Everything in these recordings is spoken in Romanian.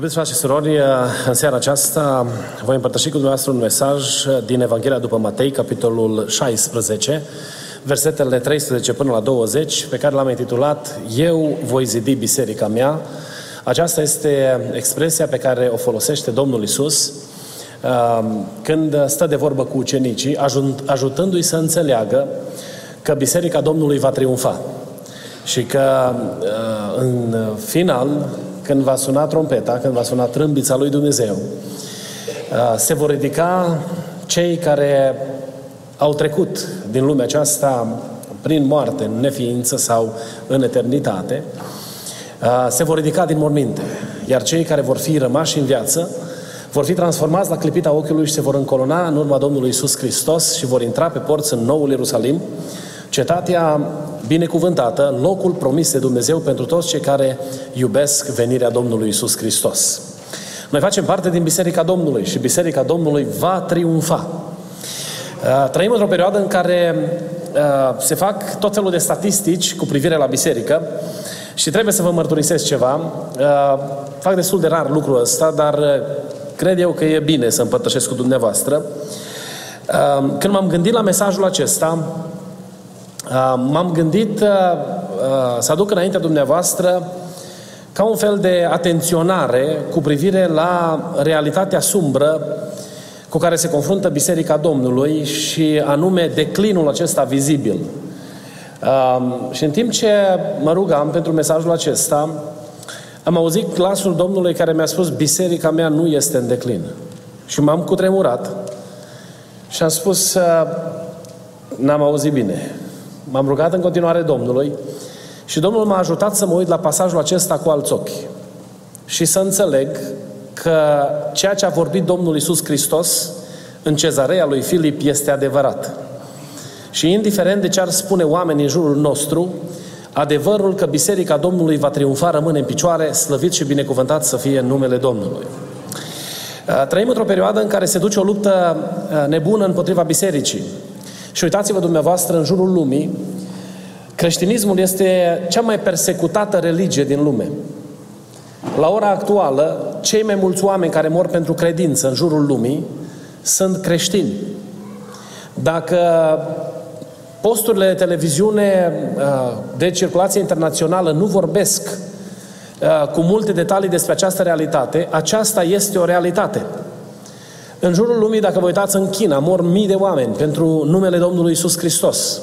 Iubiți frate și surori, în seara aceasta voi împărtăși cu dumneavoastră un mesaj din Evanghelia după Matei, capitolul 16, versetele 13 până la 20, pe care l-am intitulat Eu voi zidi biserica mea. Aceasta este expresia pe care o folosește Domnul Isus um, când stă de vorbă cu ucenicii, ajutându-i să înțeleagă că biserica Domnului va triumfa și că uh, în final când va suna trompeta, când va suna trâmbița lui Dumnezeu, uh, se vor ridica cei care au trecut din lumea aceasta prin moarte, în neființă sau în eternitate, uh, se vor ridica din morminte. Iar cei care vor fi rămași în viață vor fi transformați la clipita ochiului și se vor încolona în urma Domnului Isus Hristos și vor intra pe porți în noul Ierusalim, cetatea binecuvântată, locul promis de Dumnezeu pentru toți cei care iubesc venirea Domnului Isus Hristos. Noi facem parte din Biserica Domnului și Biserica Domnului va triumfa. Uh, trăim într-o perioadă în care uh, se fac tot felul de statistici cu privire la biserică și trebuie să vă mărturisesc ceva. Uh, fac destul de rar lucrul ăsta, dar cred eu că e bine să împărtășesc cu dumneavoastră. Când m-am gândit la mesajul acesta, Uh, m-am gândit uh, uh, să aduc înaintea dumneavoastră ca un fel de atenționare cu privire la realitatea sumbră cu care se confruntă Biserica Domnului și anume declinul acesta vizibil. Și în timp ce mă rugam pentru mesajul acesta, am auzit glasul Domnului care mi-a spus Biserica mea nu este în declin. Și m-am cutremurat și am spus n-am auzit bine. M-am rugat în continuare Domnului și Domnul m-a ajutat să mă uit la pasajul acesta cu alți ochi și să înțeleg că ceea ce a vorbit Domnul Isus Hristos în cezarea lui Filip este adevărat. Și indiferent de ce ar spune oamenii în jurul nostru, adevărul că Biserica Domnului va triumfa rămâne în picioare, slăvit și binecuvântat să fie în numele Domnului. Trăim într-o perioadă în care se duce o luptă nebună împotriva bisericii. Și uitați-vă dumneavoastră în jurul lumii, creștinismul este cea mai persecutată religie din lume. La ora actuală, cei mai mulți oameni care mor pentru credință în jurul lumii sunt creștini. Dacă posturile de televiziune uh, de circulație internațională nu vorbesc uh, cu multe detalii despre această realitate, aceasta este o realitate. În jurul lumii, dacă vă uitați în China, mor mii de oameni pentru numele Domnului Isus Hristos.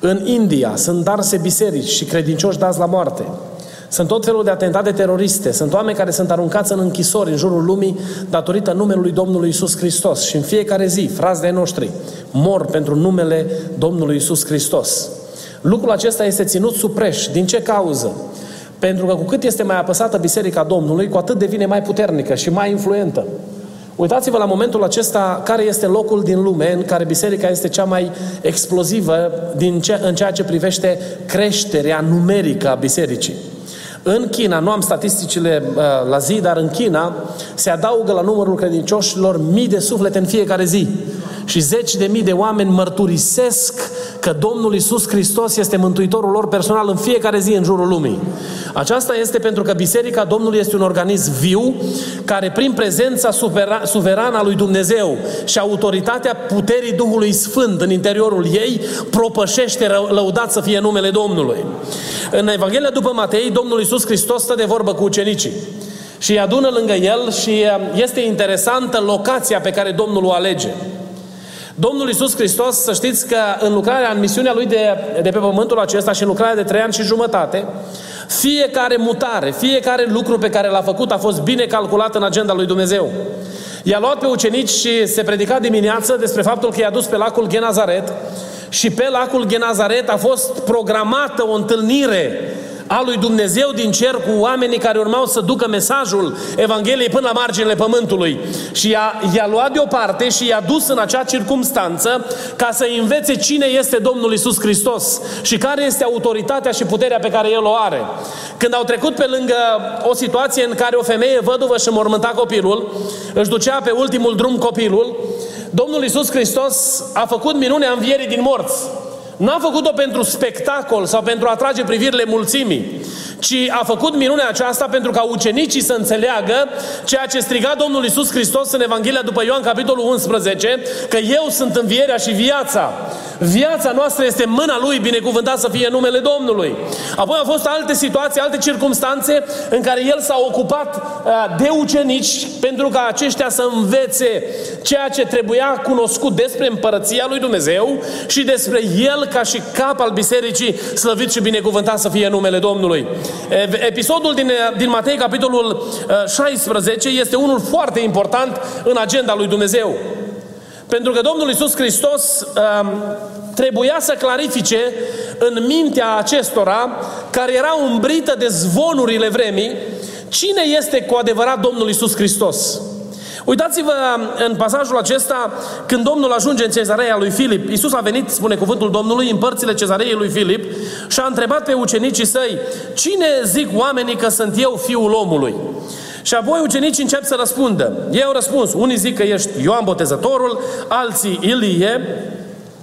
În India sunt darse biserici și credincioși dați la moarte. Sunt tot felul de atentate teroriste. Sunt oameni care sunt aruncați în închisori în jurul lumii datorită numelui Domnului Isus Hristos. Și în fiecare zi, frați de noștri, mor pentru numele Domnului Isus Hristos. Lucrul acesta este ținut supreș. Din ce cauză? Pentru că cu cât este mai apăsată Biserica Domnului, cu atât devine mai puternică și mai influentă. Uitați-vă la momentul acesta care este locul din lume în care biserica este cea mai explozivă din ce, în ceea ce privește creșterea numerică a bisericii. În China, nu am statisticile uh, la zi, dar în China se adaugă la numărul credincioșilor mii de suflete în fiecare zi și zeci de mii de oameni mărturisesc că Domnul Isus Hristos este Mântuitorul lor personal în fiecare zi în jurul lumii. Aceasta este pentru că Biserica Domnului este un organism viu care prin prezența suverană a lui Dumnezeu și autoritatea puterii Duhului Sfânt în interiorul ei propășește lăudat să fie numele Domnului. În Evanghelia după Matei, Domnul Isus Hristos stă de vorbă cu ucenicii și îi adună lângă el și um, este interesantă locația pe care Domnul o alege. Domnul Iisus Hristos, să știți că în lucrarea, în misiunea Lui de, de pe pământul acesta și în lucrarea de trei ani și jumătate, fiecare mutare, fiecare lucru pe care l-a făcut a fost bine calculat în agenda lui Dumnezeu. I-a luat pe ucenici și se predica dimineață despre faptul că i-a dus pe lacul Genazaret și pe lacul Genazaret a fost programată o întâlnire a lui Dumnezeu din cer cu oamenii care urmau să ducă mesajul Evangheliei până la marginile pământului. Și i-a, i-a luat deoparte și i-a dus în acea circumstanță ca să învețe cine este Domnul Isus Hristos și care este autoritatea și puterea pe care El o are. Când au trecut pe lângă o situație în care o femeie văduvă și mormânta copilul, își ducea pe ultimul drum copilul, Domnul Isus Hristos a făcut minunea învierii din morți. N-a făcut-o pentru spectacol sau pentru a atrage privirile mulțimii, ci a făcut minunea aceasta pentru ca ucenicii să înțeleagă ceea ce striga Domnul Isus Hristos în Evanghelia după Ioan, capitolul 11, că eu sunt învierea și viața. Viața noastră este mâna Lui, binecuvântat să fie numele Domnului. Apoi au fost alte situații, alte circumstanțe în care El s-a ocupat uh, de ucenici pentru ca aceștia să învețe ceea ce trebuia cunoscut despre împărăția Lui Dumnezeu și despre El ca și cap al bisericii, slăvit și binecuvântat să fie numele Domnului. Episodul din, din Matei, capitolul 16, este unul foarte important în agenda lui Dumnezeu. Pentru că Domnul Isus Hristos um, trebuia să clarifice în mintea acestora, care era umbrită de zvonurile vremii, cine este cu adevărat Domnul Isus Hristos. Uitați-vă în pasajul acesta, când Domnul ajunge în cezarea lui Filip, Iisus a venit, spune cuvântul Domnului, în părțile cezarei lui Filip și a întrebat pe ucenicii săi, cine zic oamenii că sunt eu fiul omului? Și apoi ucenicii încep să răspundă. Ei au răspuns, unii zic că ești Ioan Botezătorul, alții Ilie,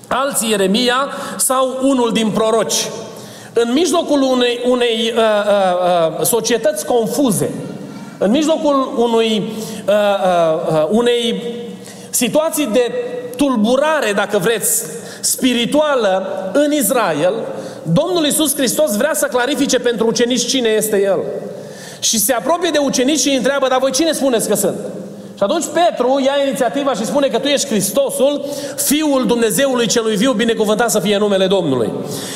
alții Ieremia sau unul din proroci. În mijlocul unei, unei uh, uh, uh, societăți confuze, în mijlocul unui, uh, uh, uh, unei situații de tulburare, dacă vreți, spirituală în Israel, Domnul Iisus Hristos vrea să clarifice pentru ucenici cine este El. Și se apropie de ucenici și îi întreabă, dar voi cine spuneți că sunt? Și atunci Petru ia inițiativa și spune că tu ești Hristosul, Fiul Dumnezeului celui viu, binecuvântat să fie numele Domnului.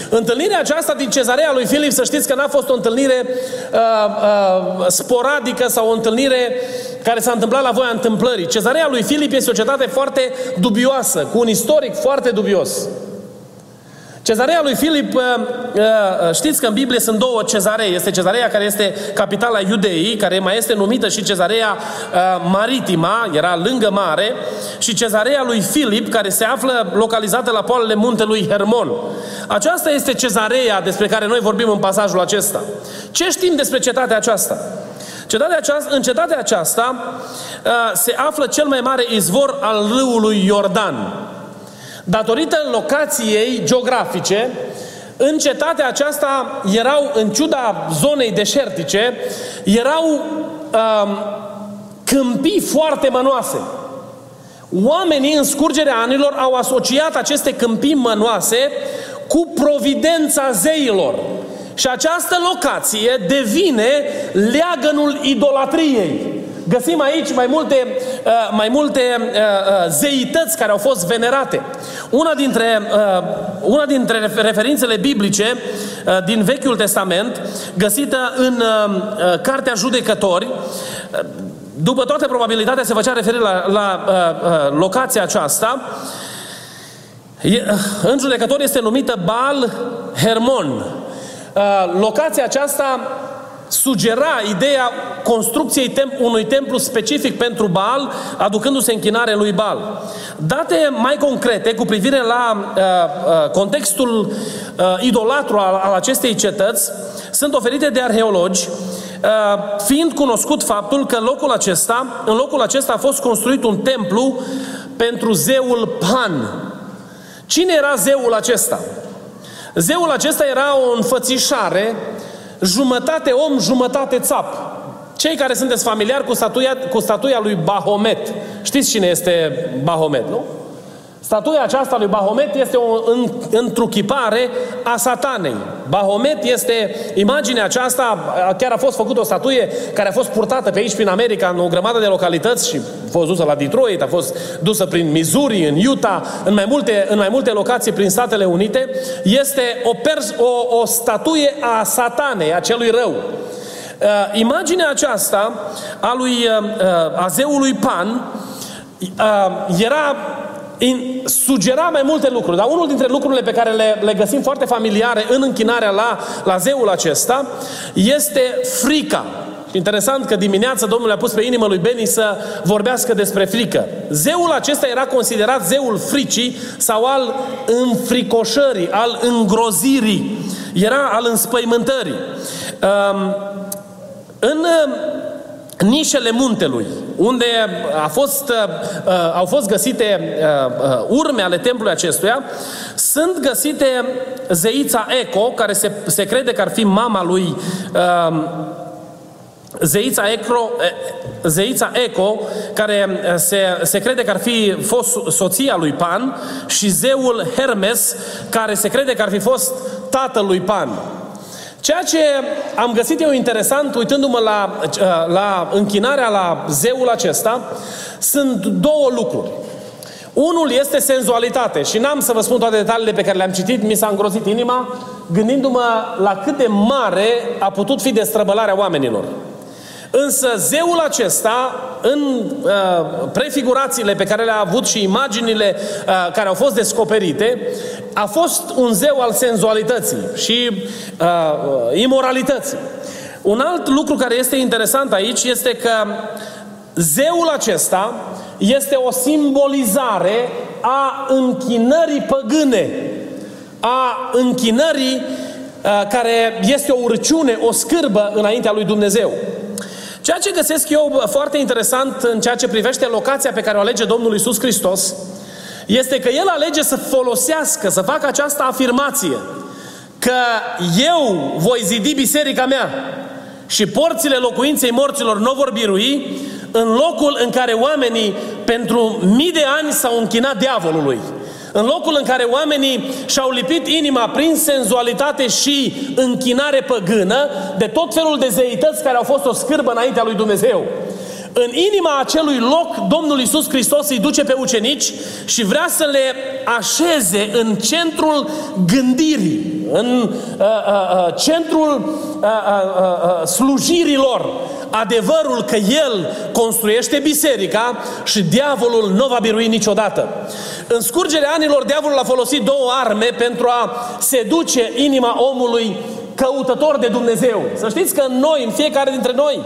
Întâlnirea aceasta din cezarea lui Filip, să știți că n-a fost o întâlnire uh, uh, sporadică sau o întâlnire care s-a întâmplat la voia întâmplării. Cezarea lui Filip este o cetate foarte dubioasă, cu un istoric foarte dubios. Cezarea lui Filip, uh, uh, știți că în Biblie sunt două cezarei. Este cezarea care este capitala Iudeii, care mai este numită și cezarea uh, maritima, era lângă mare, și cezarea lui Filip, care se află localizată la poalele muntelui Hermon. Aceasta este cezarea despre care noi vorbim în pasajul acesta. Ce știm despre cetatea aceasta? Cetatea aceasta, în cetatea aceasta se află cel mai mare izvor al râului Iordan. Datorită locației geografice, în cetatea aceasta erau, în ciuda zonei deșertice, erau um, câmpii foarte mănoase. Oamenii în scurgerea anilor au asociat aceste câmpii mănoase cu providența zeilor. Și această locație devine leagănul idolatriei. Găsim aici mai multe, uh, mai multe uh, uh, zeități care au fost venerate. Una dintre, una dintre referințele biblice din Vechiul Testament, găsită în Cartea Judecători, după toată probabilitatea se făcea referire la, la locația aceasta, în judecători este numită Baal Hermon. Locația aceasta sugera ideea construcției tem- unui templu specific pentru Baal, aducându-se închinare lui Baal. Date mai concrete cu privire la uh, uh, contextul uh, idolatru al, al acestei cetăți sunt oferite de arheologi, uh, fiind cunoscut faptul că locul acesta, în locul acesta a fost construit un templu pentru zeul Pan. Cine era zeul acesta? Zeul acesta era o înfățișare jumătate om, jumătate țap. Cei care sunteți familiari cu statuia, cu statuia lui Bahomet, știți cine este Bahomet, nu? Statuia aceasta lui Bahomet este o întruchipare a satanei. Bahomet este imaginea aceasta, chiar a fost făcută o statuie care a fost purtată pe aici prin America în o grămadă de localități și a fost dusă la Detroit, a fost dusă prin Missouri, în Utah, în mai multe, în mai multe locații prin Statele Unite. Este o, pers- o, o statuie a satanei, a celui rău. Uh, imaginea aceasta a lui uh, a zeului Pan uh, era sugera mai multe lucruri, dar unul dintre lucrurile pe care le, le găsim foarte familiare în închinarea la, la zeul acesta este frica. Și interesant că dimineața Domnul a pus pe inimă lui Beni să vorbească despre frică. Zeul acesta era considerat zeul fricii sau al înfricoșării, al îngrozirii. Era al înspăimântării. Um, în nișele muntelui, unde a fost, uh, uh, au fost găsite uh, uh, urme ale templului acestuia, sunt găsite zeița Eco, care se, se crede că ar fi mama lui uh, Zeița, Ecro, zeița Eco, care se, se crede că ar fi fost soția lui Pan, și zeul Hermes, care se crede că ar fi fost tatăl lui Pan. Ceea ce am găsit eu interesant, uitându-mă la, la închinarea la zeul acesta, sunt două lucruri. Unul este senzualitate și n-am să vă spun toate detaliile pe care le-am citit, mi s-a îngrozit inima, gândindu-mă la cât de mare a putut fi destrăbălarea oamenilor. Însă zeul acesta, în uh, prefigurațiile pe care le-a avut și imaginile uh, care au fost descoperite, a fost un zeu al senzualității și uh, uh, imoralității. Un alt lucru care este interesant aici este că zeul acesta este o simbolizare a închinării păgâne, a închinării uh, care este o urciune, o scârbă înaintea lui Dumnezeu. Ceea ce găsesc eu foarte interesant în ceea ce privește locația pe care o alege Domnul Isus Hristos, este că El alege să folosească, să facă această afirmație că eu voi zidi biserica mea și porțile locuinței morților nu vor birui în locul în care oamenii pentru mii de ani s-au închinat diavolului. În locul în care oamenii și-au lipit inima prin senzualitate și închinare păgână de tot felul de zeități care au fost o scârbă înaintea lui Dumnezeu. În inima acelui loc, Domnul Iisus Hristos îi duce pe ucenici și vrea să le așeze în centrul gândirii, în uh, uh, uh centrul uh, uh, uh, slujirilor adevărul că El construiește biserica și diavolul nu va birui niciodată. În scurgerea anilor, diavolul a folosit două arme pentru a seduce inima omului căutător de Dumnezeu. Să știți că în noi, în fiecare dintre noi,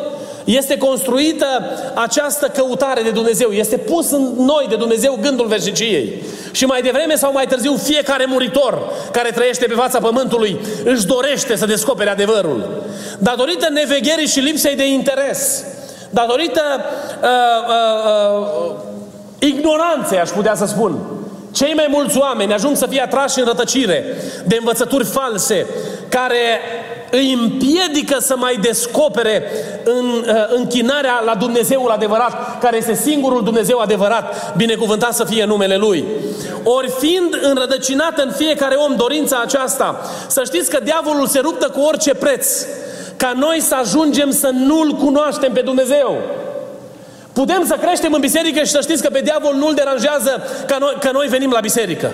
este construită această căutare de Dumnezeu. Este pus în noi de Dumnezeu gândul veșniciei. Și mai devreme sau mai târziu, fiecare muritor care trăiește pe fața pământului își dorește să descopere adevărul. Datorită nevegherii și lipsei de interes, datorită uh, uh, uh, ignoranței, aș putea să spun, cei mai mulți oameni ajung să fie atrași în rătăcire de învățături false care îi împiedică să mai descopere în uh, închinarea la Dumnezeul adevărat, care este singurul Dumnezeu adevărat, binecuvântat să fie numele Lui. Ori fiind înrădăcinat în fiecare om dorința aceasta, să știți că diavolul se ruptă cu orice preț, ca noi să ajungem să nu-L cunoaștem pe Dumnezeu. Putem să creștem în biserică și să știți că pe diavol nu-l deranjează că noi, că noi venim la biserică.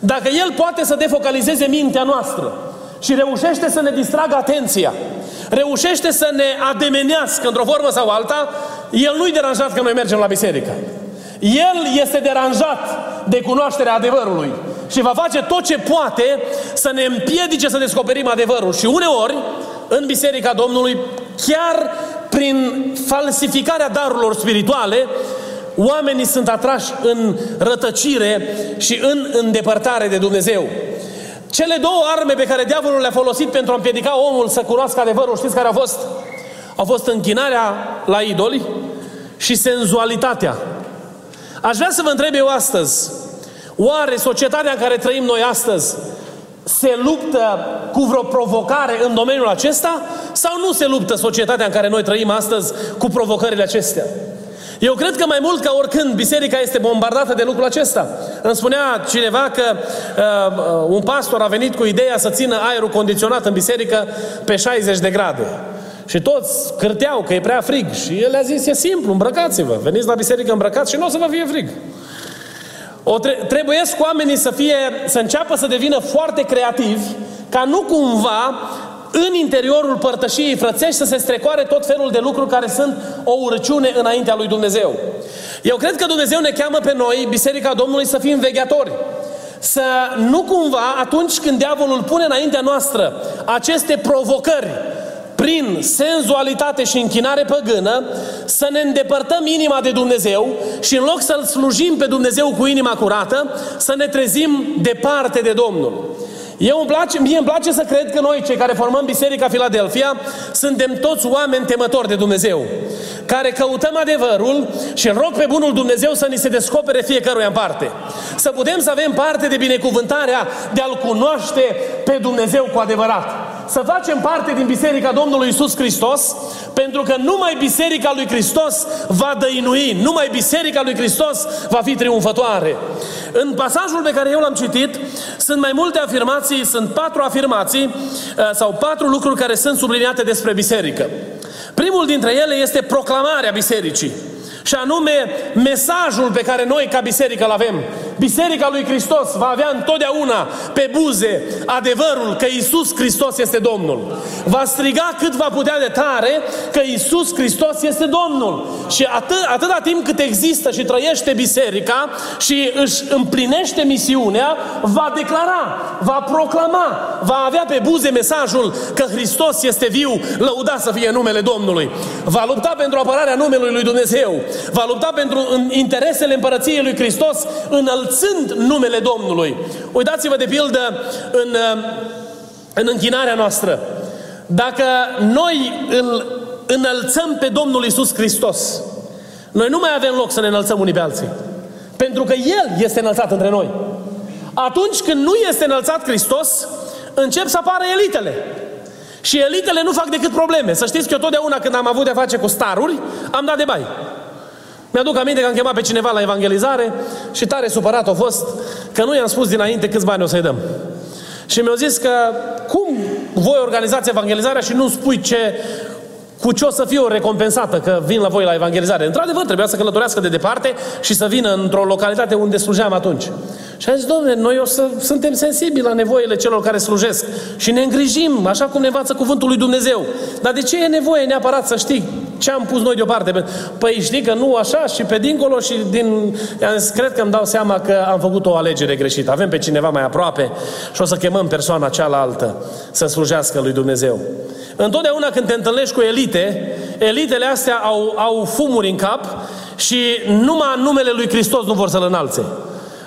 Dacă el poate să defocalizeze mintea noastră și reușește să ne distragă atenția, reușește să ne ademenească într-o formă sau alta, el nu-i deranjat că noi mergem la biserică. El este deranjat de cunoașterea adevărului și va face tot ce poate să ne împiedice să descoperim adevărul. Și uneori, în Biserica Domnului, chiar prin falsificarea darurilor spirituale, oamenii sunt atrași în rătăcire și în îndepărtare de Dumnezeu. Cele două arme pe care diavolul le-a folosit pentru a împiedica omul să cunoască adevărul, știți care au fost? Au fost închinarea la idoli și senzualitatea. Aș vrea să vă întreb eu astăzi, oare societatea în care trăim noi astăzi se luptă cu vreo provocare în domeniul acesta sau nu se luptă societatea în care noi trăim astăzi cu provocările acestea? Eu cred că mai mult ca oricând biserica este bombardată de lucrul acesta. Îmi spunea cineva că uh, un pastor a venit cu ideea să țină aerul condiționat în biserică pe 60 de grade. Și toți cârteau că e prea frig. Și el a zis, e simplu, îmbrăcați-vă. Veniți la biserică îmbrăcați și nu o să vă fie frig. O tre- trebuie cu oamenii să fie, să înceapă să devină foarte creativi, ca nu cumva în interiorul părtășiei frățești să se strecoare tot felul de lucruri care sunt o urăciune înaintea lui Dumnezeu. Eu cred că Dumnezeu ne cheamă pe noi, Biserica Domnului, să fim vegheatori. Să nu cumva, atunci când diavolul pune înaintea noastră aceste provocări, prin senzualitate și închinare păgână, să ne îndepărtăm inima de Dumnezeu și în loc să-L slujim pe Dumnezeu cu inima curată, să ne trezim departe de Domnul. Eu îmi place, mie îmi place să cred că noi, cei care formăm Biserica Filadelfia, suntem toți oameni temători de Dumnezeu, care căutăm adevărul și rog pe Bunul Dumnezeu să ni se descopere fiecăruia în parte. Să putem să avem parte de binecuvântarea de a-L cunoaște pe Dumnezeu cu adevărat. Să facem parte din Biserica Domnului Isus Hristos, pentru că numai Biserica lui Hristos va dăinui, numai Biserica lui Hristos va fi triumfătoare. În pasajul pe care eu l-am citit, sunt mai multe afirmații, sunt patru afirmații uh, sau patru lucruri care sunt subliniate despre biserică. Primul dintre ele este proclamarea bisericii. Și anume mesajul pe care noi ca biserică îl avem. Biserica lui Hristos va avea întotdeauna pe buze adevărul că Isus Hristos este Domnul. Va striga cât va putea de tare că Isus Hristos este Domnul. Și atât, atâta timp cât există și trăiește biserica și își împlinește misiunea, va declara, va proclama, va avea pe buze mesajul că Hristos este viu, lăudat să fie numele Domnului. Va lupta pentru apărarea numelui lui Dumnezeu va lupta pentru interesele împărăției lui Hristos, înălțând numele Domnului. Uitați-vă de pildă în, în închinarea noastră. Dacă noi îl înălțăm pe Domnul Isus Hristos, noi nu mai avem loc să ne înălțăm unii pe alții. Pentru că El este înălțat între noi. Atunci când nu este înălțat Hristos, încep să apară elitele. Și elitele nu fac decât probleme. Să știți că eu totdeauna când am avut de face cu staruri, am dat de bai. Mi-aduc aminte că am chemat pe cineva la evangelizare și tare supărat a fost că nu i-am spus dinainte câți bani o să-i dăm. Și mi-au zis că cum voi organizați evangelizarea și nu spui ce cu ce o să fiu recompensată că vin la voi la evangelizare. Într-adevăr, trebuia să călătorească de departe și să vină într-o localitate unde slujeam atunci. Și a zis, domnule, noi o să suntem sensibili la nevoile celor care slujesc și ne îngrijim, așa cum ne învață cuvântul lui Dumnezeu. Dar de ce e nevoie neapărat să știi ce am pus noi deoparte? Păi știi că nu așa și pe dincolo și din... Am zis, cred că îmi dau seama că am făcut o alegere greșită. Avem pe cineva mai aproape și o să chemăm persoana cealaltă să slujească lui Dumnezeu. Întotdeauna când te întâlnești cu elite, elitele astea au, au fumuri în cap și numai numele lui Hristos nu vor să-L înalțe.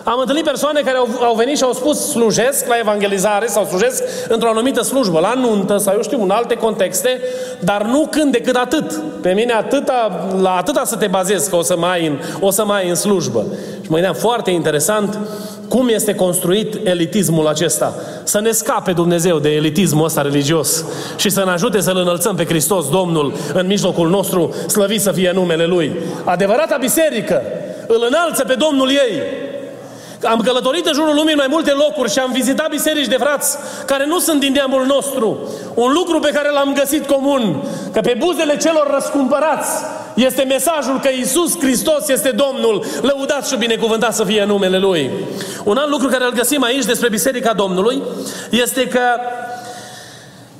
Am întâlnit persoane care au, au venit și au spus slujesc la evangelizare sau slujesc într-o anumită slujbă, la nuntă sau eu știu, în alte contexte, dar nu când decât atât. Pe mine atâta, la atâta să te bazezi că o să mai în, o să mai în slujbă. Și mă gândeam foarte interesant cum este construit elitismul acesta. Să ne scape Dumnezeu de elitismul ăsta religios și să ne ajute să-L înălțăm pe Hristos Domnul în mijlocul nostru, slăvit să fie numele Lui. Adevărata biserică îl înalță pe Domnul ei am călătorit în jurul lumii în mai multe locuri și am vizitat biserici de frați care nu sunt din neamul nostru. Un lucru pe care l-am găsit comun, că pe buzele celor răscumpărați este mesajul că Isus Hristos este Domnul, lăudat și binecuvântat să fie numele Lui. Un alt lucru care îl găsim aici despre Biserica Domnului este că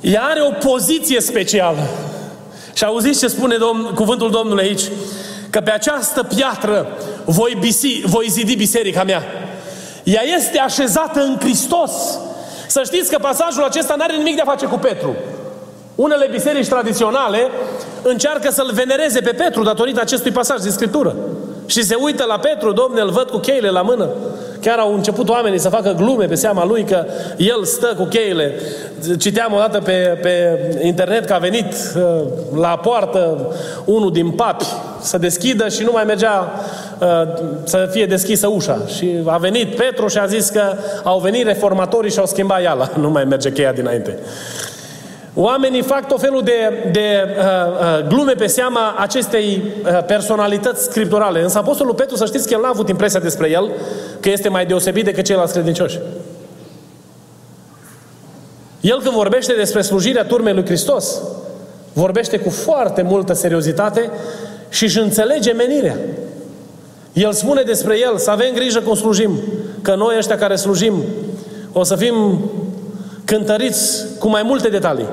ea are o poziție specială. Și auziți ce spune Domn, cuvântul Domnului aici? Că pe această piatră voi, bisi, voi zidi biserica mea. Ea este așezată în Hristos. Să știți că pasajul acesta nu are nimic de a face cu Petru. Unele biserici tradiționale încearcă să-l venereze pe Petru datorită acestui pasaj din Scriptură. Și se uită la Petru, domne, îl văd cu cheile la mână. Chiar au început oamenii să facă glume pe seama lui că el stă cu cheile. Citeam o dată pe, pe internet că a venit uh, la poartă unul din papi să deschidă și nu mai mergea uh, să fie deschisă ușa. Și a venit Petru și a zis că au venit reformatorii și au schimbat iala. Nu mai merge cheia dinainte. Oamenii fac tot felul de, de uh, uh, glume pe seama acestei uh, personalități scripturale. Însă Apostolul Petru, să știți că el n-a avut impresia despre el că este mai deosebit decât ceilalți credincioși. El când vorbește despre slujirea turmei lui Hristos, vorbește cu foarte multă seriozitate și își înțelege menirea. El spune despre el să avem grijă cum slujim, că noi ăștia care slujim o să fim cântăriți cu mai multe detalii.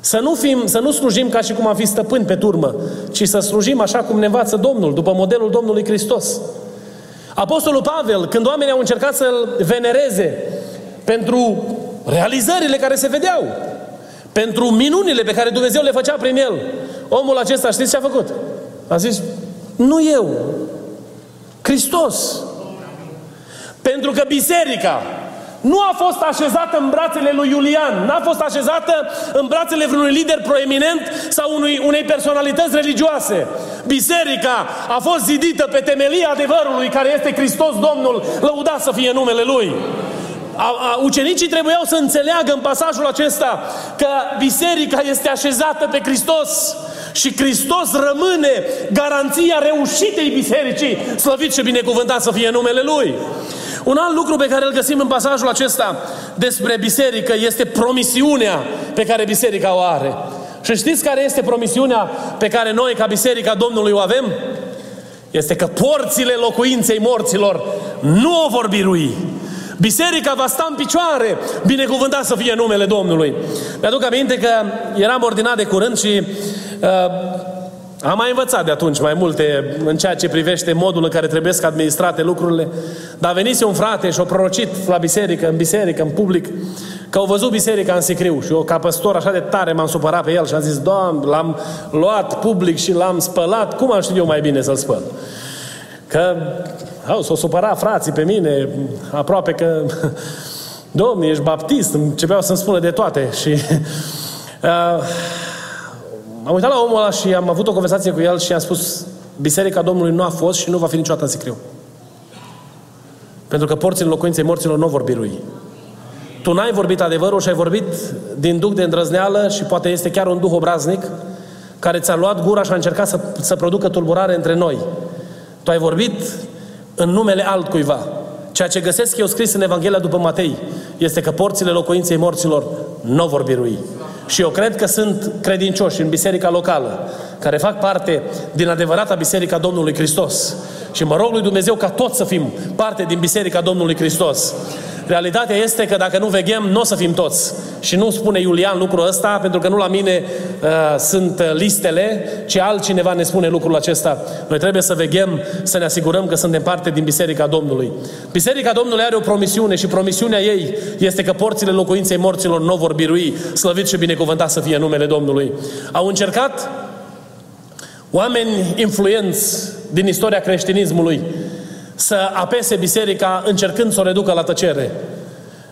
Să nu, fim, să nu slujim ca și cum am fi stăpâni pe turmă, ci să slujim așa cum ne învață Domnul, după modelul Domnului Hristos. Apostolul Pavel, când oamenii au încercat să-l venereze pentru realizările care se vedeau, pentru minunile pe care Dumnezeu le făcea prin el, omul acesta știți ce a făcut? A zis, nu eu, Hristos. Pentru că biserica nu a fost așezată în brațele lui Iulian, n-a fost așezată în brațele vreunui lider proeminent sau unui, unei personalități religioase. Biserica a fost zidită pe temelia adevărului care este Hristos Domnul, lăudat să fie numele Lui. A, a, ucenicii trebuiau să înțeleagă în pasajul acesta că biserica este așezată pe Hristos și Hristos rămâne garanția reușitei bisericii, slăvit și binecuvântat să fie numele Lui. Un alt lucru pe care îl găsim în pasajul acesta despre biserică este promisiunea pe care biserica o are. Și știți care este promisiunea pe care noi, ca biserica Domnului, o avem? Este că porțile locuinței morților nu o vor birui. Biserica va sta în picioare, binecuvântat să fie numele Domnului. Mi-aduc aminte că eram ordinat de curând și uh, am mai învățat de atunci mai multe în ceea ce privește modul în care trebuie să administrate lucrurile, dar venise un frate și o prorocit la biserică, în biserică, în public, că au văzut biserica în sicriu și eu ca păstor așa de tare m-am supărat pe el și am zis, Doamne, l-am luat public și l-am spălat, cum am știut eu mai bine să-l spăl? Că au, s-au supărat frații pe mine, aproape că Domnule, ești baptist, începeau să-mi spună de toate și uh, am uitat la omul ăla și am avut o conversație cu el și am spus Biserica Domnului nu a fost și nu va fi niciodată în sicriu. Pentru că porțile locuinței morților nu vor birui. Tu n-ai vorbit adevărul și ai vorbit din duc de îndrăzneală și poate este chiar un duh obraznic care ți-a luat gura și a încercat să, să producă tulburare între noi. Tu ai vorbit în numele altcuiva. Ceea ce găsesc eu scris în Evanghelia după Matei este că porțile locuinței morților nu vor birui. Și eu cred că sunt credincioși în biserica locală, care fac parte din adevărata biserica Domnului Hristos. Și mă rog lui Dumnezeu ca toți să fim parte din biserica Domnului Hristos. Realitatea este că dacă nu veghem, nu o să fim toți. Și nu spune Iulian lucrul ăsta, pentru că nu la mine uh, sunt listele, ci altcineva ne spune lucrul acesta. Noi trebuie să veghem, să ne asigurăm că suntem parte din Biserica Domnului. Biserica Domnului are o promisiune și promisiunea ei este că porțile locuinței morților nu vor birui, slăvit și binecuvântat să fie numele Domnului. Au încercat oameni influenți din istoria creștinismului să apese biserica încercând să o reducă la tăcere.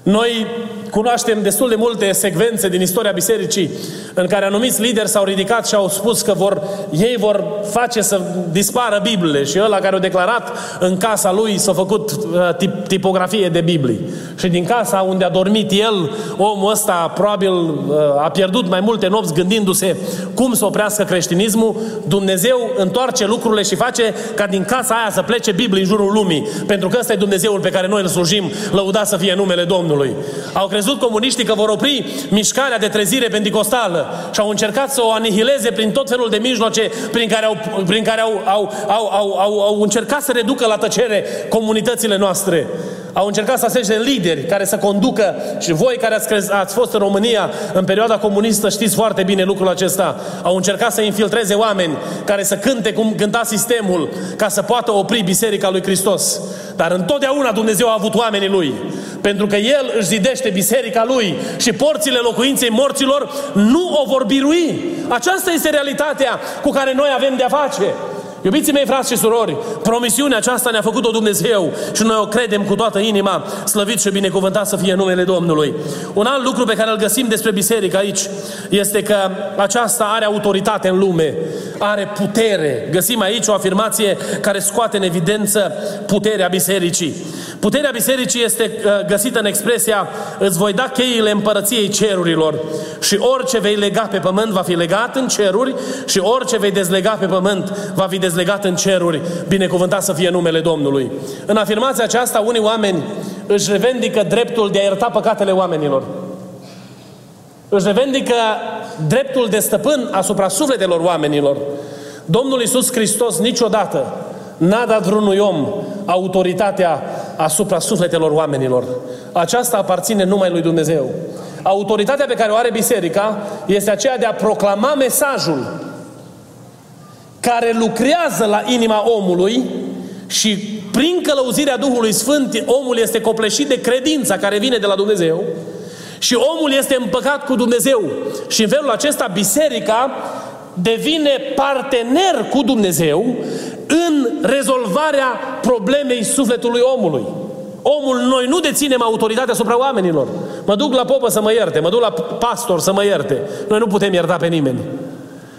Noi cunoaștem destul de multe secvențe din istoria bisericii în care anumiți lideri s-au ridicat și au spus că vor, ei vor face să dispară Bibliile și ăla care a declarat în casa lui s-a făcut uh, tip, tipografie de Biblii. Și din casa unde a dormit el, omul ăsta probabil uh, a pierdut mai multe nopți gândindu-se cum să oprească creștinismul, Dumnezeu întoarce lucrurile și face ca din casa aia să plece Biblie în jurul lumii. Pentru că ăsta e Dumnezeul pe care noi îl slujim, lăudat să fie numele Domnului. Au crezut comuniștii că vor opri mișcarea de trezire pentecostală și au încercat să o anihileze prin tot felul de mijloace prin care au, prin care au, au, au, au, au, au încercat să reducă la tăcere comunitățile noastre. Au încercat să asege lideri care să conducă și voi care ați, crez, ați fost în România în perioada comunistă știți foarte bine lucrul acesta. Au încercat să infiltreze oameni care să cânte cum cânta sistemul ca să poată opri Biserica lui Hristos. Dar întotdeauna Dumnezeu a avut oamenii lui. Pentru că El își zidește biserica Lui și porțile locuinței morților nu o vor birui. Aceasta este realitatea cu care noi avem de-a face. Iubiții mei, frați și surori, promisiunea aceasta ne-a făcut-o Dumnezeu și noi o credem cu toată inima, slăvit și binecuvântat să fie numele Domnului. Un alt lucru pe care îl găsim despre biserică aici este că aceasta are autoritate în lume, are putere. Găsim aici o afirmație care scoate în evidență puterea bisericii. Puterea bisericii este uh, găsită în expresia îți voi da cheile împărăției cerurilor și orice vei lega pe pământ va fi legat în ceruri și orice vei dezlega pe pământ va fi dezlegat în ceruri. Binecuvântat să fie numele Domnului. În afirmația aceasta, unii oameni își revendică dreptul de a ierta păcatele oamenilor. Își revendică dreptul de stăpân asupra sufletelor oamenilor. Domnul Iisus Hristos niciodată n-a dat vreunui om autoritatea asupra sufletelor oamenilor. Aceasta aparține numai lui Dumnezeu. Autoritatea pe care o are biserica este aceea de a proclama mesajul care lucrează la inima omului și prin călăuzirea Duhului Sfânt omul este copleșit de credința care vine de la Dumnezeu și omul este împăcat cu Dumnezeu. Și în felul acesta biserica devine partener cu Dumnezeu în rezolvarea problemei sufletului omului. Omul, noi nu deținem autoritatea asupra oamenilor. Mă duc la popă să mă ierte, mă duc la pastor să mă ierte. Noi nu putem ierta pe nimeni.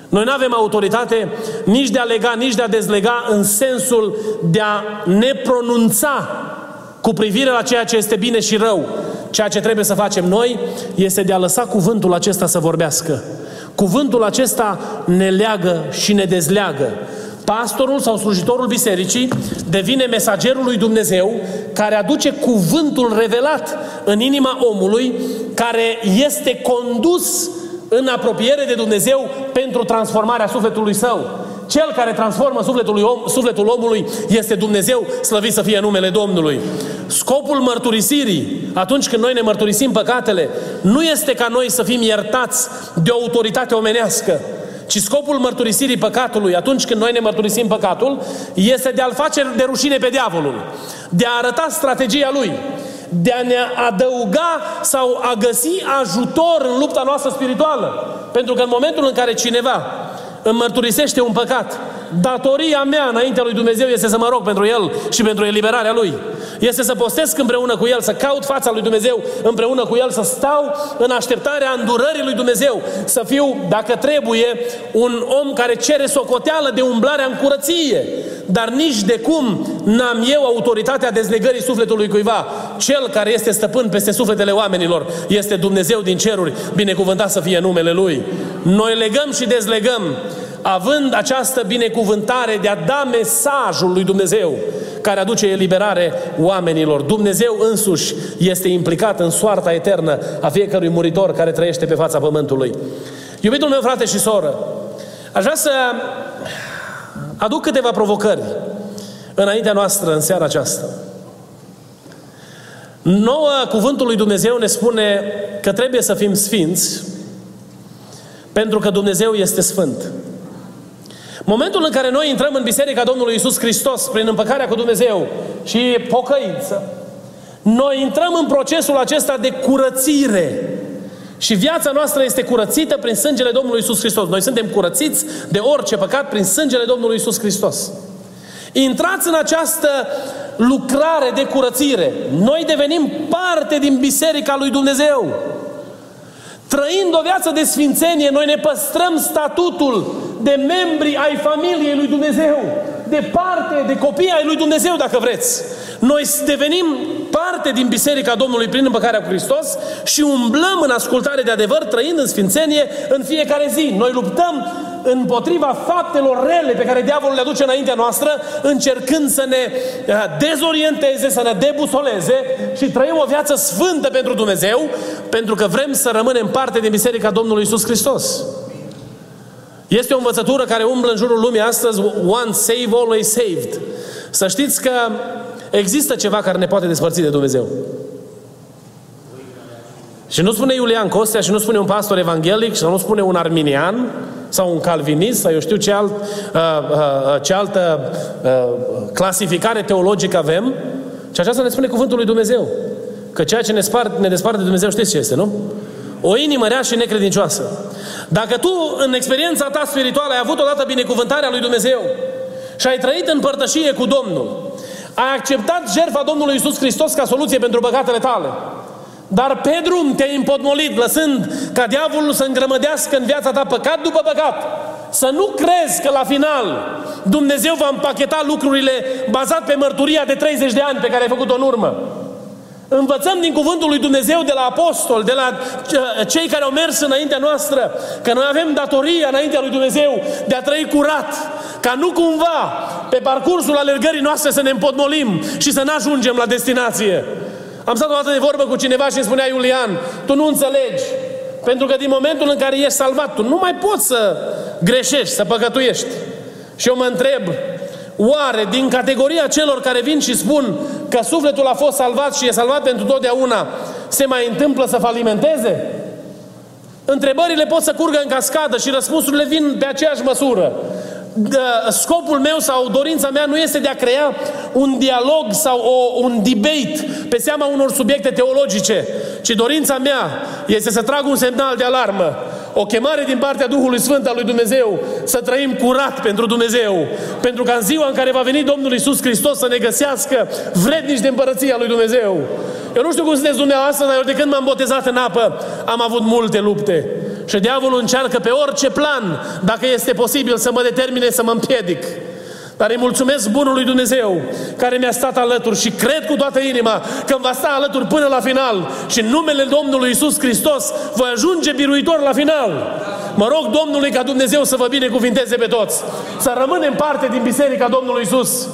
Noi nu avem autoritate nici de a lega, nici de a dezlega în sensul de a ne pronunța cu privire la ceea ce este bine și rău. Ceea ce trebuie să facem noi este de a lăsa cuvântul acesta să vorbească. Cuvântul acesta ne leagă și ne dezleagă. Pastorul sau slujitorul bisericii devine mesagerul lui Dumnezeu care aduce cuvântul revelat în inima omului care este condus în apropiere de Dumnezeu pentru transformarea sufletului său. Cel care transformă sufletul, om, sufletul omului este Dumnezeu, slăvit să fie numele Domnului. Scopul mărturisirii, atunci când noi ne mărturisim păcatele, nu este ca noi să fim iertați de o autoritate omenească, ci scopul mărturisirii păcatului, atunci când noi ne mărturisim păcatul, este de a-l face de rușine pe diavolul, de a arăta strategia lui, de a ne adăuga sau a găsi ajutor în lupta noastră spirituală. Pentru că în momentul în care cineva îmi mărturisește un păcat, datoria mea înaintea lui Dumnezeu este să mă rog pentru el și pentru eliberarea lui. Este să postesc împreună cu el, să caut fața lui Dumnezeu împreună cu el, să stau în așteptarea îndurării lui Dumnezeu, să fiu, dacă trebuie, un om care cere socoteală de umblarea în curăție. Dar nici de cum n-am eu autoritatea dezlegării sufletului cuiva. Cel care este stăpân peste sufletele oamenilor este Dumnezeu din ceruri, binecuvântat să fie numele Lui. Noi legăm și dezlegăm având această binecuvântare de a da mesajul lui Dumnezeu care aduce eliberare oamenilor. Dumnezeu însuși este implicat în soarta eternă a fiecărui muritor care trăiește pe fața pământului. Iubitul meu frate și soră, aș vrea să aduc câteva provocări înaintea noastră în seara aceasta. Nouă, cuvântul lui Dumnezeu ne spune că trebuie să fim sfinți pentru că Dumnezeu este sfânt. Momentul în care noi intrăm în Biserica Domnului Isus Hristos prin împăcarea cu Dumnezeu și pocăință, noi intrăm în procesul acesta de curățire. Și viața noastră este curățită prin sângele Domnului Isus Hristos. Noi suntem curățiți de orice păcat prin sângele Domnului Isus Hristos. Intrați în această lucrare de curățire. Noi devenim parte din Biserica lui Dumnezeu. Trăind o viață de sfințenie, noi ne păstrăm statutul de membri ai familiei lui Dumnezeu, de parte, de copii ai lui Dumnezeu, dacă vreți. Noi devenim parte din Biserica Domnului prin împăcarea cu Hristos și umblăm în ascultare de adevăr, trăind în sfințenie în fiecare zi. Noi luptăm împotriva faptelor rele pe care diavolul le aduce înaintea noastră, încercând să ne uh, dezorienteze, să ne debusoleze și trăim o viață sfântă pentru Dumnezeu, pentru că vrem să rămânem parte din Biserica Domnului Isus Hristos. Este o învățătură care umblă în jurul lumii astăzi, one save, always saved. Să știți că există ceva care ne poate despărți de Dumnezeu. Și nu spune Iulian Costea și nu spune un pastor evanghelic și nu spune un arminian sau un calvinist sau eu știu ce, alt, uh, uh, ce altă uh, clasificare teologică avem, și aceasta ne spune cuvântul lui Dumnezeu. Că ceea ce ne, spart, ne desparte de Dumnezeu știți ce este, nu? O inimă rea și necredincioasă. Dacă tu, în experiența ta spirituală, ai avut odată binecuvântarea lui Dumnezeu și ai trăit în părtășie cu Domnul, ai acceptat jertfa Domnului Isus Hristos ca soluție pentru păcatele tale, dar pe drum te-ai împotmolit, lăsând ca diavolul să îngrămădească în viața ta păcat după păcat. Să nu crezi că la final Dumnezeu va împacheta lucrurile bazat pe mărturia de 30 de ani pe care ai făcut-o în urmă. Învățăm din cuvântul lui Dumnezeu de la apostol, de la cei care au mers înaintea noastră, că noi avem datoria înaintea lui Dumnezeu de a trăi curat, ca nu cumva pe parcursul alergării noastre să ne împotmolim și să nu ajungem la destinație. Am stat o dată de vorbă cu cineva și îmi spunea Iulian, tu nu înțelegi, pentru că din momentul în care ești salvat, tu nu mai poți să greșești, să păcătuiești. Și eu mă întreb, Oare din categoria celor care vin și spun că sufletul a fost salvat și e salvat pentru totdeauna, se mai întâmplă să falimenteze? Întrebările pot să curgă în cascadă și răspunsurile vin pe aceeași măsură. Scopul meu sau dorința mea nu este de a crea un dialog sau o, un debate pe seama unor subiecte teologice, ci dorința mea este să trag un semnal de alarmă o chemare din partea Duhului Sfânt al lui Dumnezeu să trăim curat pentru Dumnezeu. Pentru ca în ziua în care va veni Domnul Isus Hristos să ne găsească vrednici de împărăția lui Dumnezeu. Eu nu știu cum sunteți dumneavoastră, dar eu de când m-am botezat în apă, am avut multe lupte. Și diavolul încearcă pe orice plan, dacă este posibil, să mă determine să mă împiedic. Dar îi mulțumesc Bunului Dumnezeu care mi-a stat alături și cred cu toată inima că va sta alături până la final și în numele Domnului Isus Hristos voi ajunge biruitor la final. Mă rog Domnului ca Dumnezeu să vă binecuvinteze pe toți. Să rămânem parte din Biserica Domnului Isus.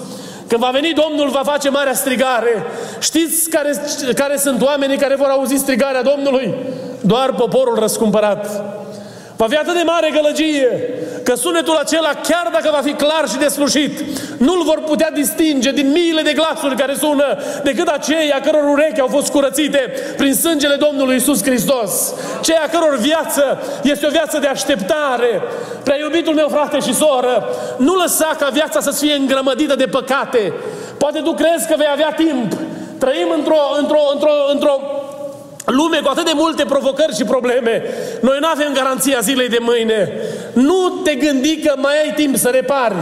Când va veni Domnul, va face marea strigare. Știți care, care sunt oamenii care vor auzi strigarea Domnului? Doar poporul răscumpărat. Va fi atât de mare gălăgie că sunetul acela, chiar dacă va fi clar și deslușit, nu-l vor putea distinge din miile de glasuri care sună decât aceia căror urechi au fost curățite prin sângele Domnului Isus Hristos. Ceea căror viață este o viață de așteptare. Prea iubitul meu frate și soră, nu lăsa ca viața să fie îngrămădită de păcate. Poate tu crezi că vei avea timp. Trăim într-o, într-o, într-o, într-o lume cu atât de multe provocări și probleme. Noi nu avem garanția zilei de mâine. Nu te gândi că mai ai timp să repari.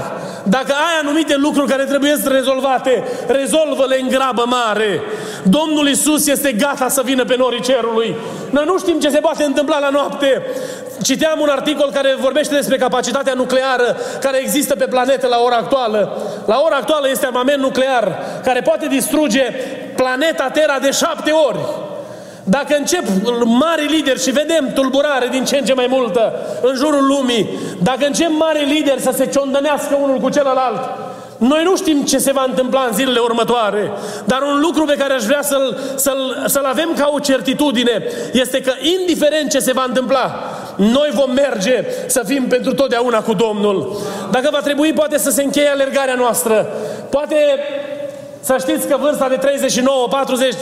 Dacă ai anumite lucruri care trebuie să rezolvate, rezolvă-le în grabă mare. Domnul Isus este gata să vină pe norii cerului. Noi nu știm ce se poate întâmpla la noapte. Citeam un articol care vorbește despre capacitatea nucleară care există pe planetă la ora actuală. La ora actuală este armament nuclear care poate distruge planeta Terra de șapte ori. Dacă încep mari lideri și vedem tulburare din ce în ce mai multă în jurul lumii, dacă încep mari lideri să se ciondănească unul cu celălalt, noi nu știm ce se va întâmpla în zilele următoare, dar un lucru pe care aș vrea să-l, să-l, să-l avem ca o certitudine este că, indiferent ce se va întâmpla, noi vom merge să fim pentru totdeauna cu Domnul. Dacă va trebui, poate să se încheie alergarea noastră, poate să știți că vârsta de 39, 40,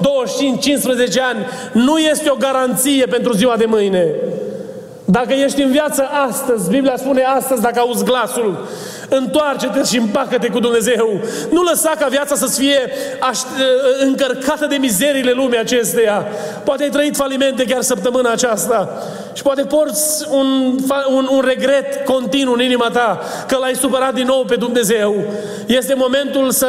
25, 15 ani nu este o garanție pentru ziua de mâine. Dacă ești în viață astăzi, Biblia spune astăzi, dacă auzi glasul, întoarce-te și împacă-te cu Dumnezeu. Nu lăsa ca viața să fie aș, încărcată de mizerile lumii acesteia. Poate ai trăit falimente chiar săptămâna aceasta și poate porți un, un, un regret continuu în inima ta că l-ai supărat din nou pe Dumnezeu. Este momentul să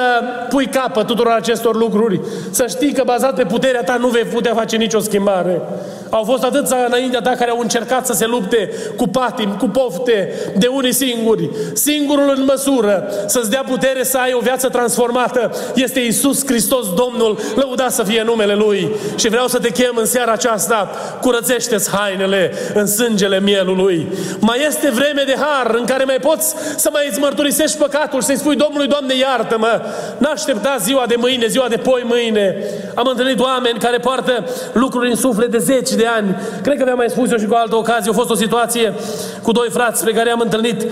pui capăt tuturor acestor lucruri. Să știi că bazat pe puterea ta nu vei putea face nicio schimbare. Au fost atâția înaintea ta care au încercat să se lupte cu patim, cu pofte, de unii singuri. Singurul în măsură să-ți dea putere să ai o viață transformată este Isus Hristos Domnul, lăudat să fie numele Lui. Și vreau să te chem în seara aceasta, curățește-ți hainele în sângele mielului. Mai este vreme de har în care mai poți să mai îți mărturisești păcatul și să-i spui Domnului, Doamne, iartă-mă. N-aștepta ziua de mâine, ziua de poi mâine. Am întâlnit oameni care poartă lucruri în suflet de zeci de ani. Cred că vi-am mai spus eu și cu altă ocazie. A fost o situație cu doi frați pe care am întâlnit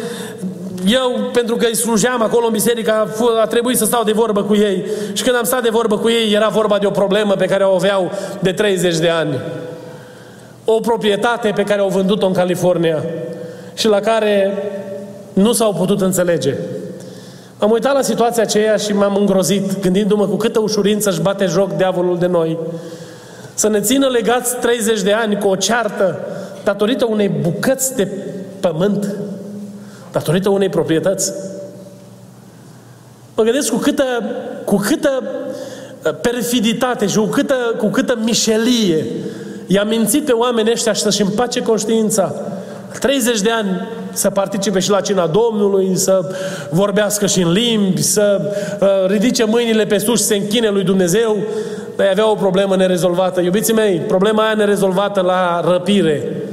eu, pentru că îi slujeam acolo în biserică, a, a trebuit să stau de vorbă cu ei. Și când am stat de vorbă cu ei, era vorba de o problemă pe care o aveau de 30 de ani. O proprietate pe care au vândut-o în California și la care nu s-au putut înțelege. Am uitat la situația aceea și m-am îngrozit, gândindu-mă cu câtă ușurință își bate joc diavolul de noi. Să ne țină legați 30 de ani cu o ceartă datorită unei bucăți de pământ datorită unei proprietăți. Mă gândesc cu câtă, cu câtă uh, perfiditate și cu câtă, cu câtă mișelie i-a mințit pe oamenii ăștia să-și împace conștiința. 30 de ani să participe și la cina Domnului, să vorbească și în limbi, să uh, ridice mâinile pe sus și să închine lui Dumnezeu, dar avea o problemă nerezolvată. Iubiții mei, problema aia nerezolvată la răpire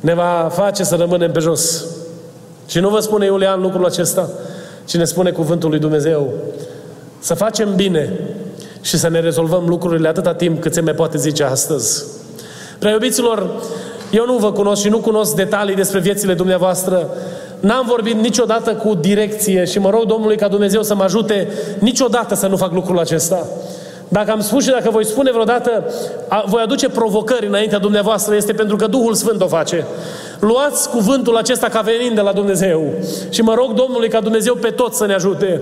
ne va face să rămânem pe jos. Și nu vă spune Iulian lucrul acesta, ci ne spune cuvântul lui Dumnezeu. Să facem bine și să ne rezolvăm lucrurile atâta timp cât se mai poate zice astăzi. Prea iubiților, eu nu vă cunosc și nu cunosc detalii despre viețile dumneavoastră. N-am vorbit niciodată cu direcție și mă rog Domnului ca Dumnezeu să mă ajute niciodată să nu fac lucrul acesta. Dacă am spus și dacă voi spune vreodată, a, voi aduce provocări înaintea dumneavoastră, este pentru că Duhul Sfânt o face. Luați cuvântul acesta ca venind de la Dumnezeu. Și mă rog Domnului ca Dumnezeu pe toți să ne ajute.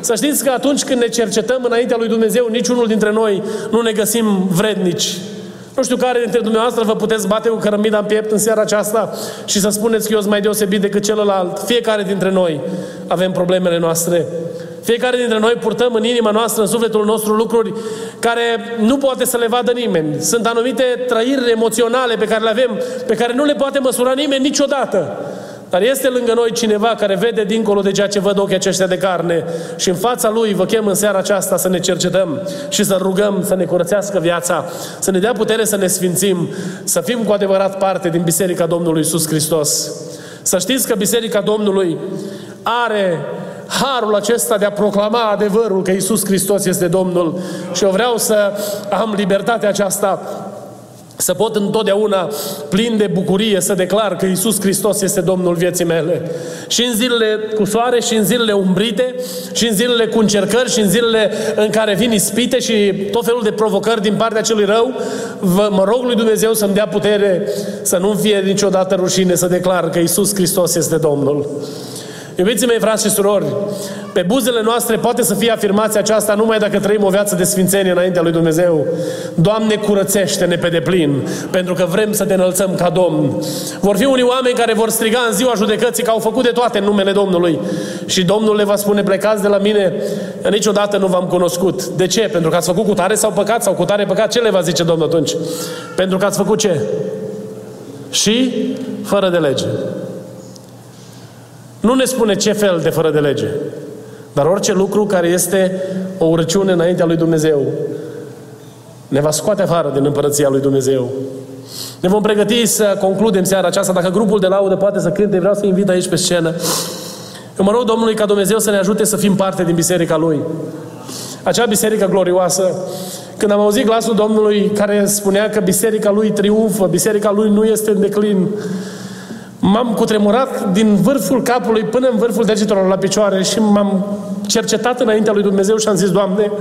Să știți că atunci când ne cercetăm înaintea lui Dumnezeu, niciunul dintre noi nu ne găsim vrednici. Nu știu care dintre dumneavoastră vă puteți bate cu cărămida în piept în seara aceasta și să spuneți că eu sunt mai deosebit decât celălalt. Fiecare dintre noi avem problemele noastre. Fiecare dintre noi purtăm în inima noastră, în sufletul nostru, lucruri care nu poate să le vadă nimeni. Sunt anumite trăiri emoționale pe care le avem, pe care nu le poate măsura nimeni niciodată. Dar este lângă noi cineva care vede dincolo de ceea ce văd ochii aceștia de carne și în fața lui vă chem în seara aceasta să ne cercetăm și să rugăm să ne curățească viața, să ne dea putere să ne sfințim, să fim cu adevărat parte din Biserica Domnului Isus Hristos. Să știți că Biserica Domnului are harul acesta de a proclama adevărul că Isus Hristos este Domnul și eu vreau să am libertatea aceasta să pot întotdeauna, plin de bucurie, să declar că Isus Hristos este Domnul vieții mele. Și în zilele cu soare, și în zilele umbrite, și în zilele cu încercări, și în zilele în care vin ispite și tot felul de provocări din partea celui rău, vă, mă rog lui Dumnezeu să-mi dea putere să nu fie niciodată rușine să declar că Isus Hristos este Domnul. Iubiții mei, frați și surori, pe buzele noastre poate să fie afirmația aceasta numai dacă trăim o viață de sfințenie înaintea lui Dumnezeu. Doamne, curățește-ne pe deplin, pentru că vrem să te înălțăm ca Domn. Vor fi unii oameni care vor striga în ziua judecății că au făcut de toate în numele Domnului. Și Domnul le va spune, plecați de la mine, niciodată nu v-am cunoscut. De ce? Pentru că ați făcut cu tare sau păcat sau cu tare păcat? Ce le va zice Domnul atunci? Pentru că ați făcut ce? Și fără de lege. Nu ne spune ce fel de fără de lege. Dar orice lucru care este o urăciune înaintea lui Dumnezeu ne va scoate afară din împărăția lui Dumnezeu. Ne vom pregăti să concludem seara aceasta. Dacă grupul de laudă poate să cânte, vreau să invit aici pe scenă. Eu mă rog Domnului ca Dumnezeu să ne ajute să fim parte din biserica Lui. Acea biserică glorioasă. Când am auzit glasul Domnului care spunea că biserica Lui triumfă, biserica Lui nu este în declin, M-am cutremurat din vârful capului până în vârful degetelor la picioare și m-am cercetat înaintea lui Dumnezeu și am zis, Doamne,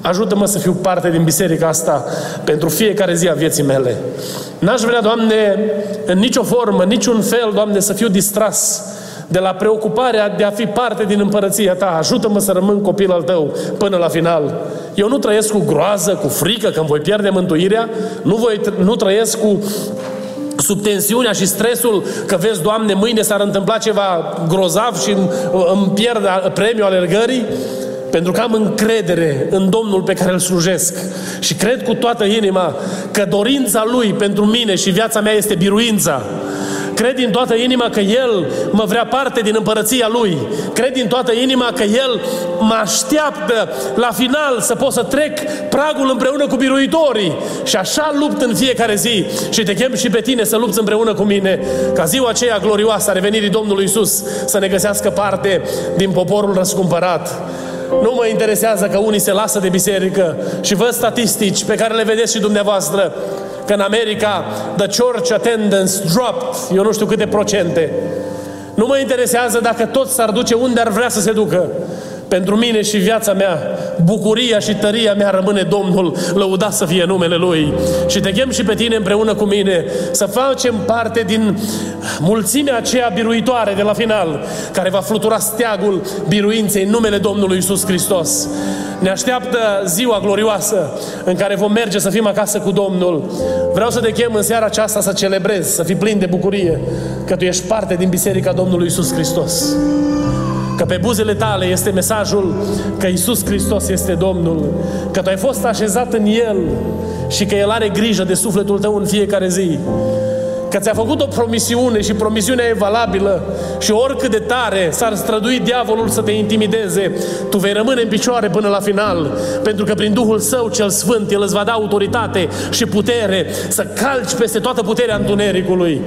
ajută-mă să fiu parte din biserica asta pentru fiecare zi a vieții mele. N-aș vrea, Doamne, în nicio formă, niciun fel, Doamne, să fiu distras de la preocuparea de a fi parte din împărăția Ta. Ajută-mă să rămân copil al Tău până la final. Eu nu trăiesc cu groază, cu frică că îmi voi pierde mântuirea, nu, voi, nu trăiesc cu sub tensiunea și stresul că vezi, Doamne, mâine s-ar întâmpla ceva grozav și îmi pierd premiul alergării, pentru că am încredere în Domnul pe care îl slujesc și cred cu toată inima că dorința Lui pentru mine și viața mea este biruința. Cred din toată inima că El mă vrea parte din împărăția Lui. Cred din toată inima că El mă așteaptă la final să pot să trec pragul împreună cu biruitorii. Și așa lupt în fiecare zi. Și te chem și pe tine să lupți împreună cu mine ca ziua aceea glorioasă a revenirii Domnului Isus să ne găsească parte din poporul răscumpărat. Nu mă interesează că unii se lasă de biserică și văd statistici pe care le vedeți și dumneavoastră că în America the church attendance dropped, eu nu știu câte procente. Nu mă interesează dacă toți s-ar duce unde ar vrea să se ducă. Pentru mine și viața mea, bucuria și tăria mea rămâne Domnul, lăudat să fie numele Lui. Și te chem și pe tine împreună cu mine să facem parte din mulțimea aceea biruitoare de la final, care va flutura steagul biruinței în numele Domnului Isus Hristos. Ne așteaptă ziua glorioasă în care vom merge să fim acasă cu Domnul. Vreau să te chem în seara aceasta să celebrezi, să fii plin de bucurie că tu ești parte din Biserica Domnului Isus Hristos. Că pe buzele tale este mesajul că Isus Hristos este Domnul, că tu ai fost așezat în El și că El are grijă de sufletul tău în fiecare zi că ți-a făcut o promisiune și promisiunea e valabilă și oricât de tare s-ar strădui diavolul să te intimideze, tu vei rămâne în picioare până la final, pentru că prin Duhul Său cel Sfânt El îți va da autoritate și putere să calci peste toată puterea întunericului.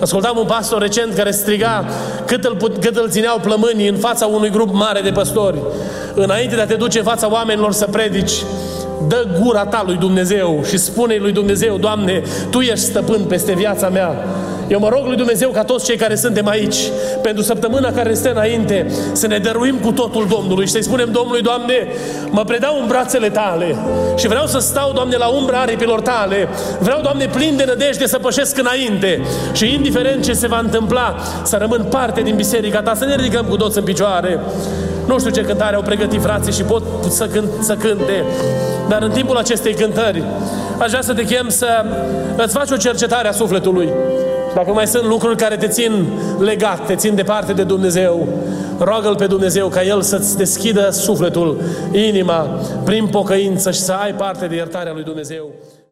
Ascultam un pastor recent care striga cât îl, cât îl țineau plămânii în fața unui grup mare de păstori. Înainte de a te duce în fața oamenilor să predici, dă gura ta lui Dumnezeu și spune lui Dumnezeu, Doamne, Tu ești stăpân peste viața mea. Eu mă rog lui Dumnezeu ca toți cei care suntem aici, pentru săptămâna care este înainte, să ne dăruim cu totul Domnului și să-i spunem Domnului, Doamne, mă predau în brațele Tale și vreau să stau, Doamne, la umbra aripilor Tale. Vreau, Doamne, plin de nădejde să pășesc înainte și indiferent ce se va întâmpla, să rămân parte din biserica Ta, să ne ridicăm cu toți în picioare. Nu știu ce cântare au pregătit frații și pot să, cânt, să cânte, dar în timpul acestei cântări aș vrea să te chem să îți faci o cercetare a sufletului. Dacă mai sunt lucruri care te țin legat, te țin departe de Dumnezeu, roagă-L pe Dumnezeu ca El să-ți deschidă sufletul, inima, prin pocăință și să ai parte de iertarea lui Dumnezeu.